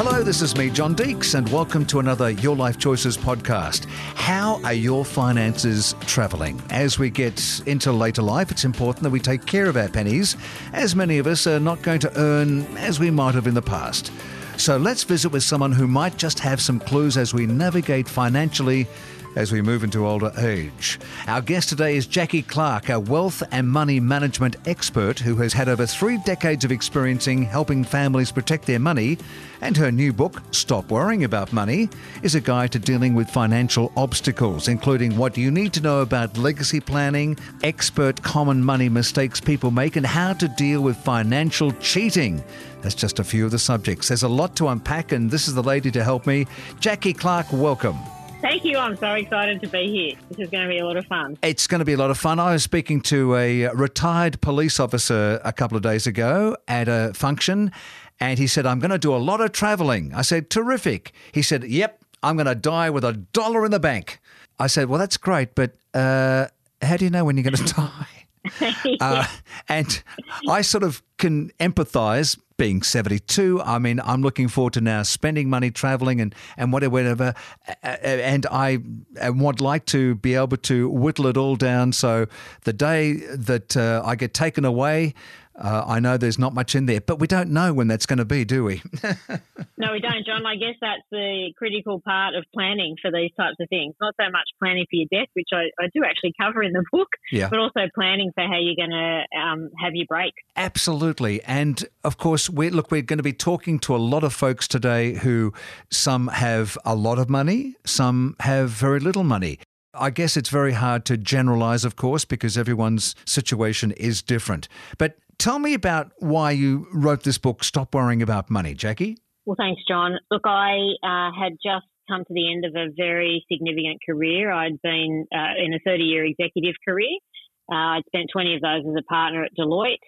Hello, this is me, John Deeks, and welcome to another Your Life Choices podcast. How are your finances travelling? As we get into later life, it's important that we take care of our pennies, as many of us are not going to earn as we might have in the past. So let's visit with someone who might just have some clues as we navigate financially as we move into older age. Our guest today is Jacqui Clark, a wealth and money management expert who has had over three decades of experiencing helping families protect their money. And her new book, Stop Worrying About Money, is a guide to dealing with financial obstacles, including what you need to know about legacy planning, expert common money mistakes people make, and how to deal with financial cheating. That's just a few of the subjects. There's a lot to unpack, and this is the lady to help me. Jacqui Clark, welcome. Thank you. I'm so excited to be here. This is going to be a lot of fun. It's going to be a lot of fun. I was speaking to a retired police officer a couple of days ago at a function, and he said, I'm going to do a lot of traveling. I said, Terrific. He said, Yep, I'm going to die with a dollar in the bank. I said, Well, that's great, but uh, how do you know when you're going to die? Uh, and I sort of can empathize being 72. I mean, I'm looking forward to now spending money traveling and, and whatever, whatever. And I would like to be able to whittle it all down. So the day that uh, I get taken away, uh, I know there's not much in there, but we don't know when that's going to be, do we? no, we don't, John. I guess that's the critical part of planning for these types of things. Not so much planning for your death, which I, I do actually cover in the book, Yeah. but also planning for how you're going to um, have your break. Absolutely. And of course, we look, we're going to be talking to a lot of folks today who some have a lot of money, some have very little money. I guess it's very hard to generalize, of course, because everyone's situation is different. But tell me about why you wrote this book, Stop Worrying About Money, Jacqui. Well, thanks, John. Look, I uh, had just come to the end of a very significant career. I'd been uh, in a 30 year executive career. Uh, I'd spent 20 of those as a partner at Deloitte.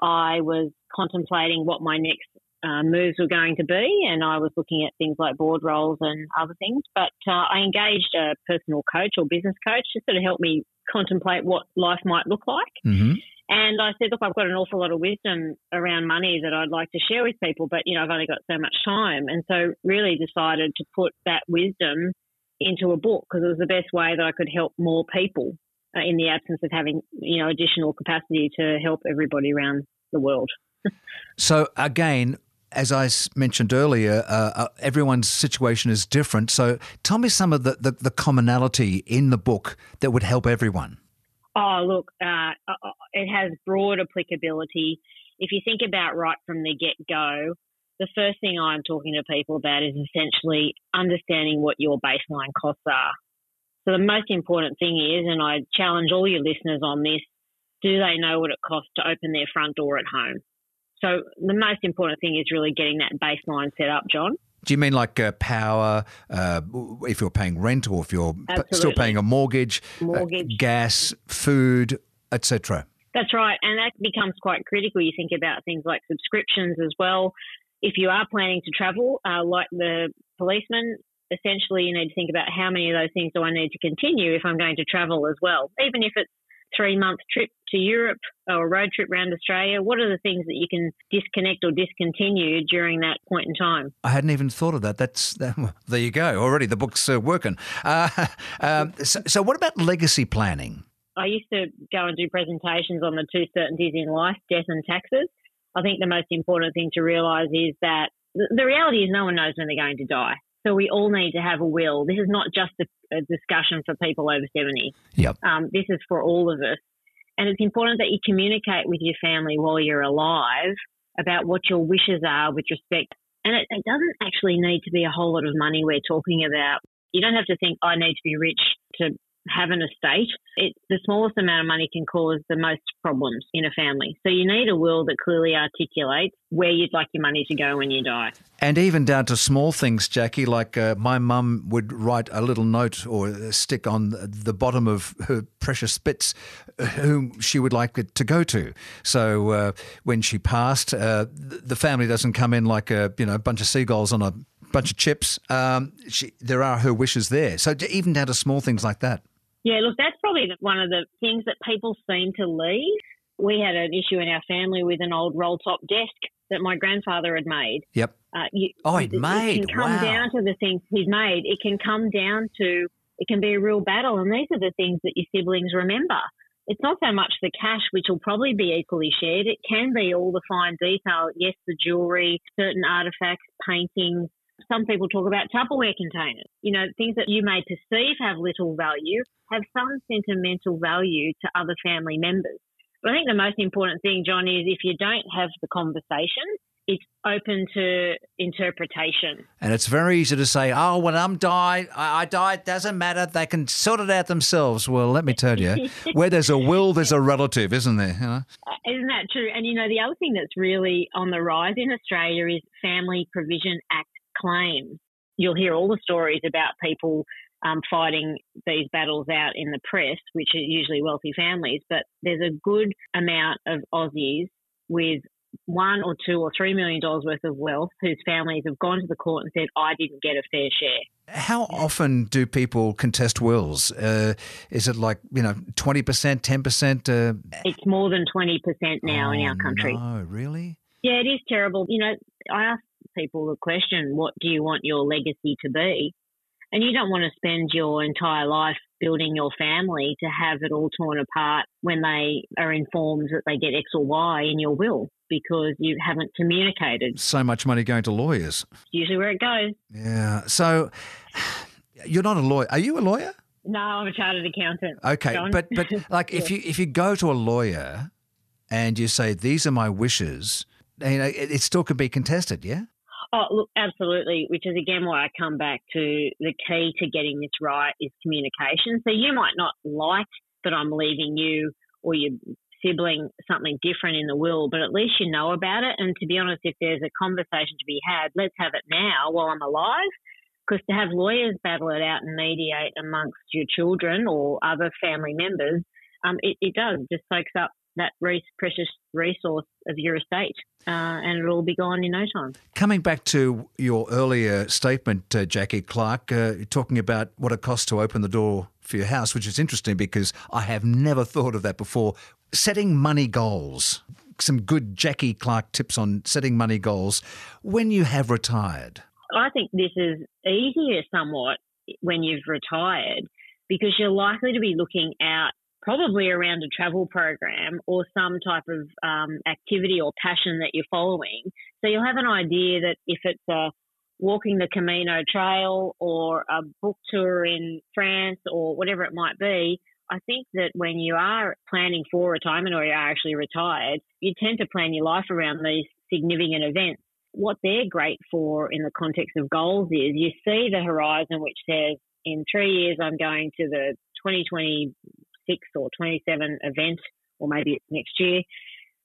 I was contemplating what my next uh, moves were going to be, and I was looking at things like board roles and other things. But uh, I engaged a personal coach or business coach to sort of help me contemplate what life might look like. Mm-hmm. And I said, look, I've got an awful lot of wisdom around money that I'd like to share with people, but you know, I've only got so much time, and so really decided to put that wisdom into a book because it was the best way that I could help more people uh, in the absence of having you know additional capacity to help everybody around the world. So, again, as I mentioned earlier, uh, uh, everyone's situation is different. So, tell me some of the, the, the commonality in the book that would help everyone. Oh, look, uh, uh, it has broad applicability. If you think about right from the get go, the first thing I'm talking to people about is essentially understanding what your baseline costs are. So, the most important thing is, and I challenge all your listeners on this do they know what it costs to open their front door at home? So, the most important thing is really getting that baseline set up, John. Do you mean like uh, power, uh, if you're paying rent or if you're p- still paying a mortgage, uh, Mortgage. gas, food, etc.? That's right. And that becomes quite critical. You think about things like subscriptions as well. If you are planning to travel, uh, like the policeman, essentially you need to think about how many of those things do I need to continue if I'm going to travel as well. Even if it's three month trip to Europe or a road trip around Australia, what are the things that you can disconnect or discontinue during that point in time? I hadn't even thought of that. That's that, well, there you go. Already the book's uh, working. Uh, um, so, so, what about legacy planning? I used to go and do presentations on the two certainties in life, death and taxes. I think the most important thing to realise is that the reality is no one knows when they're going to die. So we all need to have a will. This is not just a, a discussion for people over 70. Yep. Um, this is for all of us. And it's important that you communicate with your family while you're alive about what your wishes are with respect. And it, it doesn't actually need to be a whole lot of money we're talking about. You don't have to think, I need to be rich to have an estate. It, the smallest amount of money can cause the most problems in a family. So you need a will that clearly articulates where you'd like your money to go when you die. And even down to small things, Jacqui, like uh, my mum would write a little note or stick on the bottom of her precious bits uh, whom she would like it to go to. So uh, when she passed, uh, the family doesn't come in like a you know bunch of seagulls on a bunch of chips. Um, she, there are her wishes there. So even down to small things like that. Yeah, look, that's probably one of the things that people seem to leave. We had an issue in our family with an old roll top desk that my grandfather had made. Yep. Uh, you, oh, he made. It can come wow. down to the things he's made. It can come down to it can be a real battle, and these are the things that your siblings remember. It's not so much the cash, which will probably be equally shared. It can be all the fine detail. Yes, the jewelry, certain artifacts, paintings. Some people talk about Tupperware containers. You know, things that you may perceive have little value have some sentimental value to other family members. But I think the most important thing, John, is if you don't have the conversation, it's open to interpretation. And it's very easy to say, oh, when I'm died, I, I died, doesn't matter. They can sort it out themselves. Well, let me tell you, where there's a will, there's a relative, isn't there? You know? Uh, isn't that true? And, you know, the other thing that's really on the rise in Australia is Family Provision Act claims. You'll hear all the stories about people um, fighting these battles out in the press, which are usually wealthy families, but there's a good amount of Aussies with one or two or three million dollars worth of wealth whose families have gone to the court and said, I didn't get a fair share. How often do people contest wills? Uh, is it like, you know, 20%, 10%? Uh... It's more than 20% now oh, in our country. No, really? Yeah, it is terrible. You know, I ask people the question, what do you want your legacy to be? And you don't want to spend your entire life building your family to have it all torn apart when they are informed that they get X or Y in your will because you haven't communicated. So much money going to lawyers. Usually where it goes. Yeah. So you're not a lawyer. Are you a lawyer? No, I'm a chartered accountant. Okay, John. but but like if you if you go to a lawyer and you say these are my wishes, you know, it, it still could be contested, yeah. Oh, look, absolutely. Which is again why I come back to the key to getting this right is communication. So you might not like that I'm leaving you or your sibling something different in the will, but at least you know about it. And to be honest, if there's a conversation to be had, let's have it now while I'm alive. Because to have lawyers battle it out and mediate amongst your children or other family members, um, it, it does just soaks up that precious resource of your estate, uh, and it'll all be gone in no time. Coming back to your earlier statement, uh, Jacqui Clark, uh, talking about what it costs to open the door for your house, which is interesting because I have never thought of that before. Setting money goals. Some good Jacqui Clark tips on setting money goals when you have retired. I think this is easier somewhat when you've retired because you're likely to be looking out probably around a travel program or some type of um, activity or passion that you're following. So you'll have an idea that if it's a walking the Camino Trail or a book tour in France or whatever it might be, I think that when you are planning for retirement or you are actually retired, you tend to plan your life around these significant events. What they're great for in the context of goals is you see the horizon which says, in three years, I'm going to the 2020 or 27 event, or maybe it's next year,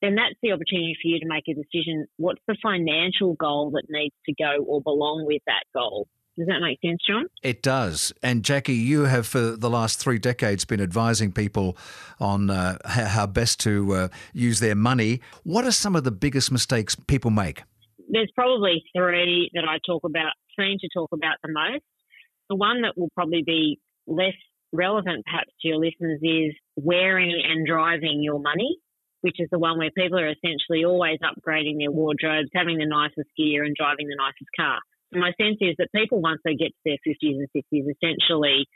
then that's the opportunity for you to make a decision. What's the financial goal that needs to go or belong with that goal? Does that make sense, John? It does. And Jacqui, you have for the last three decades been advising people on uh, how best to uh, use their money. What are some of the biggest mistakes people make? There's probably three that I talk about, seem to talk about the most. The one that will probably be less relevant perhaps to your listeners is wearing and driving your money, which is the one where people are essentially always upgrading their wardrobes, having the nicest gear and driving the nicest car. My sense is that people, once they get to their 50s and 60s, essentially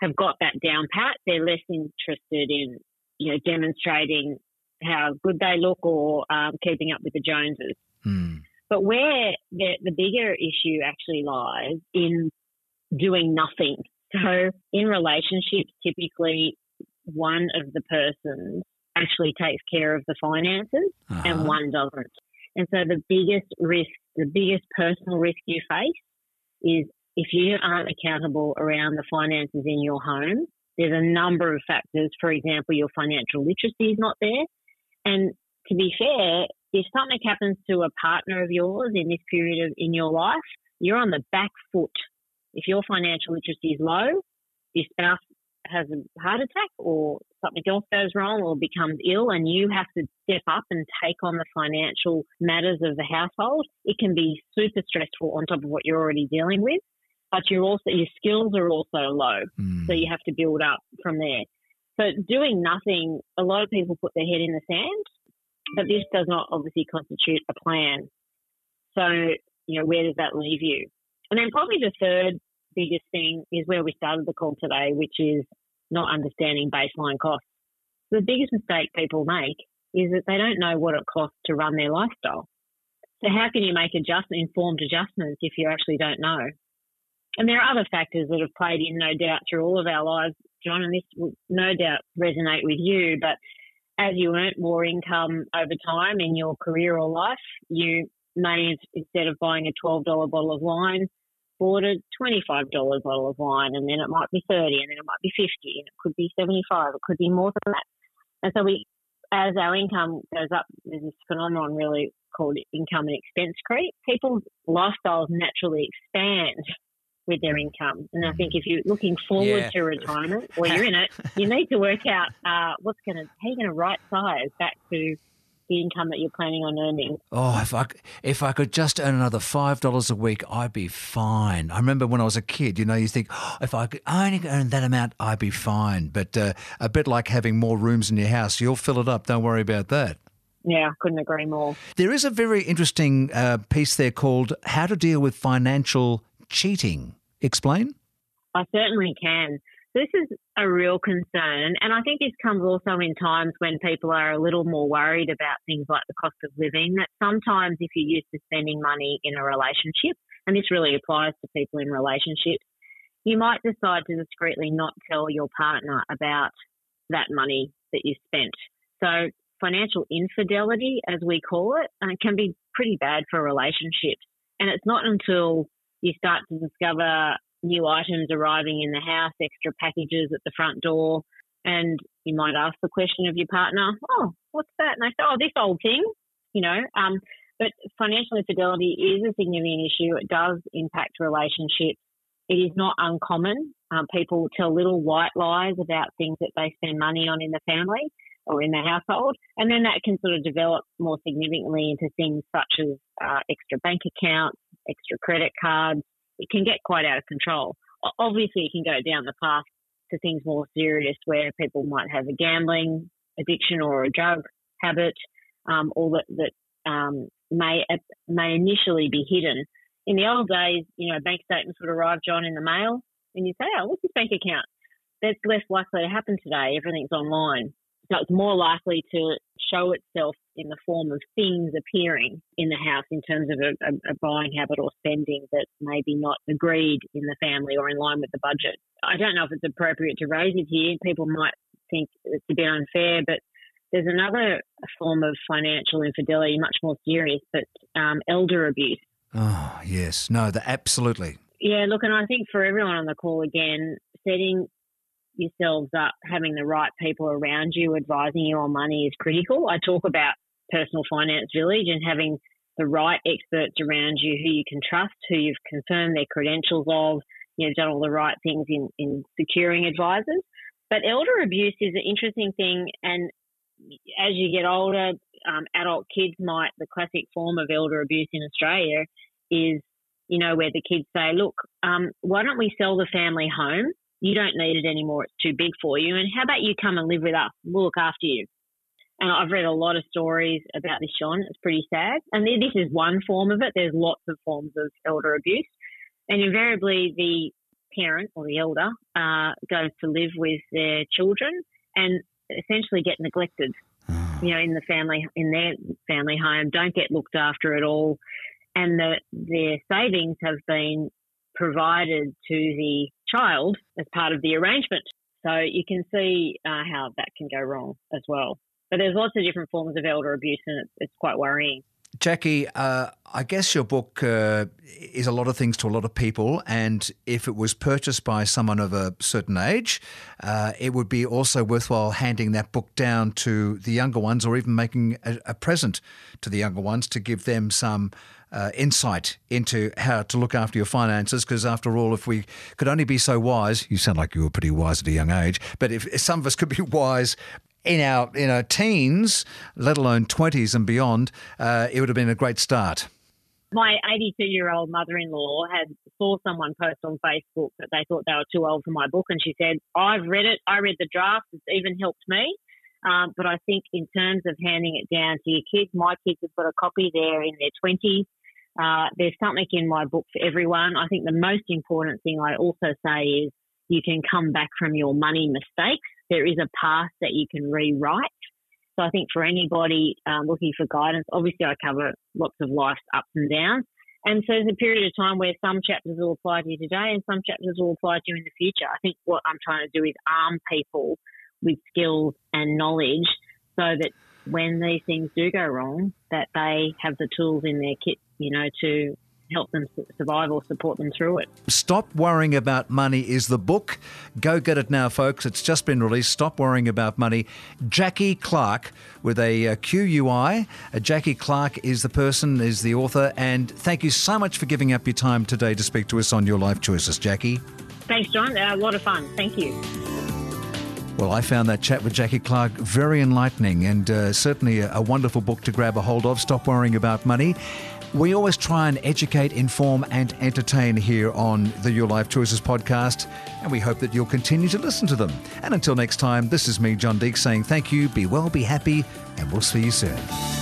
have got that down pat. They're less interested in, you know, demonstrating how good they look or um, keeping up with the Joneses. Hmm. But where the, the bigger issue actually lies in doing nothing so in relationships, typically one of the persons actually takes care of the finances uh-huh. and one doesn't. And so the biggest risk, the biggest personal risk you face is if you aren't accountable around the finances in your home, there's a number of factors. For example, your financial literacy is not there. And to be fair, if something happens to a partner of yours in this period of in your life, you're on the back foot if your financial literacy is low, your spouse has a heart attack or something else goes wrong or becomes ill and you have to step up and take on the financial matters of the household, it can be super stressful on top of what you're already dealing with. But you're also your skills are also low. Mm. So you have to build up from there. So doing nothing, a lot of people put their head in the sand, but this does not obviously constitute a plan. So you know, where does that leave you? And then probably the third biggest thing is where we started the call today, which is not understanding baseline costs. The biggest mistake people make is that they don't know what it costs to run their lifestyle. So how can you make adjust, informed adjustments if you actually don't know? And there are other factors that have played in, no doubt, through all of our lives, John, and this will no doubt resonate with you. But as you earn more income over time in your career or life, you may, instead of buying a $12 bottle of wine, bought a $25 bottle of wine, and then it might be 30 and then it might be 50 and it could be 75 it could be more than that. And so we, as our income goes up, there's this phenomenon really called income and expense creep. People's lifestyles naturally expand with their income. And I think if you're looking forward yeah. to retirement or you're in it, you need to work out uh, what's going to, how you're going to right size back to the income that you're planning on earning. Oh, if I if I could just earn another five dollars a week, I'd be fine. I remember when I was a kid. You know, you think oh, if I could only earn that amount, I'd be fine. But uh, a bit like having more rooms in your house, you'll fill it up. Don't worry about that. Yeah, couldn't agree more. There is a very interesting uh, piece there called "How to Deal with Financial Cheating." Explain. I certainly can. This is a real concern. And I think this comes also in times when people are a little more worried about things like the cost of living. That sometimes, if you're used to spending money in a relationship, and this really applies to people in relationships, you might decide to discreetly not tell your partner about that money that you spent. So, financial infidelity, as we call it, uh, can be pretty bad for relationships. And it's not until you start to discover new items arriving in the house, extra packages at the front door, and you might ask the question of your partner, "Oh, what's that?" And they say, "Oh, this old thing," you know. Um, but financial infidelity is a significant issue. It does impact relationships. It is not uncommon. Um, people tell little white lies about things that they spend money on in the family or in the household, and then that can sort of develop more significantly into things such as uh, extra bank accounts, extra credit cards, it can get quite out of control. Obviously, it can go down the path to things more serious where people might have a gambling addiction or a drug habit, um, or that, that um, may may initially be hidden. In the old days, you know, bank statements would arrive, John, in the mail, and you say, "Oh, what's this bank account?" That's less likely to happen today. Everything's online. So it's more likely to show itself in the form of things appearing in the house in terms of a, a, buying habit or spending that maybe not agreed in the family or in line with the budget. I don't know if it's appropriate to raise it here. People might think it's a bit unfair, but there's another form of financial infidelity, much more serious, but um, elder abuse. Oh, yes. No, the, absolutely. Yeah, look, and I think for everyone on the call again, setting yourselves up, having the right people around you advising you on money is critical. I talk about personal finance village and having the right experts around you who you can trust, who you've confirmed their credentials of, you know, done all the right things in, in securing advisors. But elder abuse is an interesting thing, and as you get older, um, adult kids might the classic form of elder abuse in Australia is you know where the kids say, look, um, why don't we sell the family home you don't need it anymore. It's too big for you. And how about you come and live with us? We'll look after you. And I've read a lot of stories about this, Sean. It's pretty sad. And this is one form of it. There's lots of forms of elder abuse. And invariably, the parent or the elder uh, goes to live with their children and essentially get neglected. you know, in the family, in their family home, don't get looked after at all, and the, their savings have been provided to the child as part of the arrangement. So you can see uh, how that can go wrong as well. But there's lots of different forms of elder abuse, and it's, quite worrying. Jacqui, uh, I guess your book uh, is a lot of things to a lot of people, and if it was purchased by someone of a certain age, uh, it would be also worthwhile handing that book down to the younger ones, or even making a, a present to the younger ones to give them some uh, insight into how to look after your finances. Because after all, if we could only be so wise, you sound like you were pretty wise at a young age, but if, if some of us could be wise in our in our teens, let alone twenties and beyond, uh, it would have been a great start. My 82 year old mother in law had saw someone post on Facebook that they thought they were too old for my book, and she said, "I've read it. I read the draft. It's even helped me." Um, but I think in terms of handing it down to your kids, my kids have got a copy there in their 20s. Uh, there's something in my book for everyone. I think the most important thing I also say is you can come back from your money mistakes. There is a path that you can rewrite. So I think for anybody um, looking for guidance, obviously I cover lots of life's ups and downs. And so there's a period of time where some chapters will apply to you today and some chapters will apply to you in the future. I think what I'm trying to do is arm people with skills and knowledge so that when these things do go wrong, that they have the tools in their kit, you know, to help them survive or support them through it. Stop Worrying About Money is the book. Go get it now, folks. It's just been released. Stop Worrying About Money. Jacqui Clark with a uh, QUI. Uh, Jacqui Clark is the person, is the author. And thank you so much for giving up your time today to speak to us on your life choices, Jacqui. Thanks, John. Uh, a lot of fun. Thank you. Well, I found that chat with Jacqui Clark very enlightening and uh, certainly a, a wonderful book to grab a hold of. Stop worrying about money. We always try and educate, inform, and entertain here on the Your Life Choices podcast, and we hope that you'll continue to listen to them. And until next time, this is me, John Deeks, saying thank you, be well, be happy, and we'll see you soon.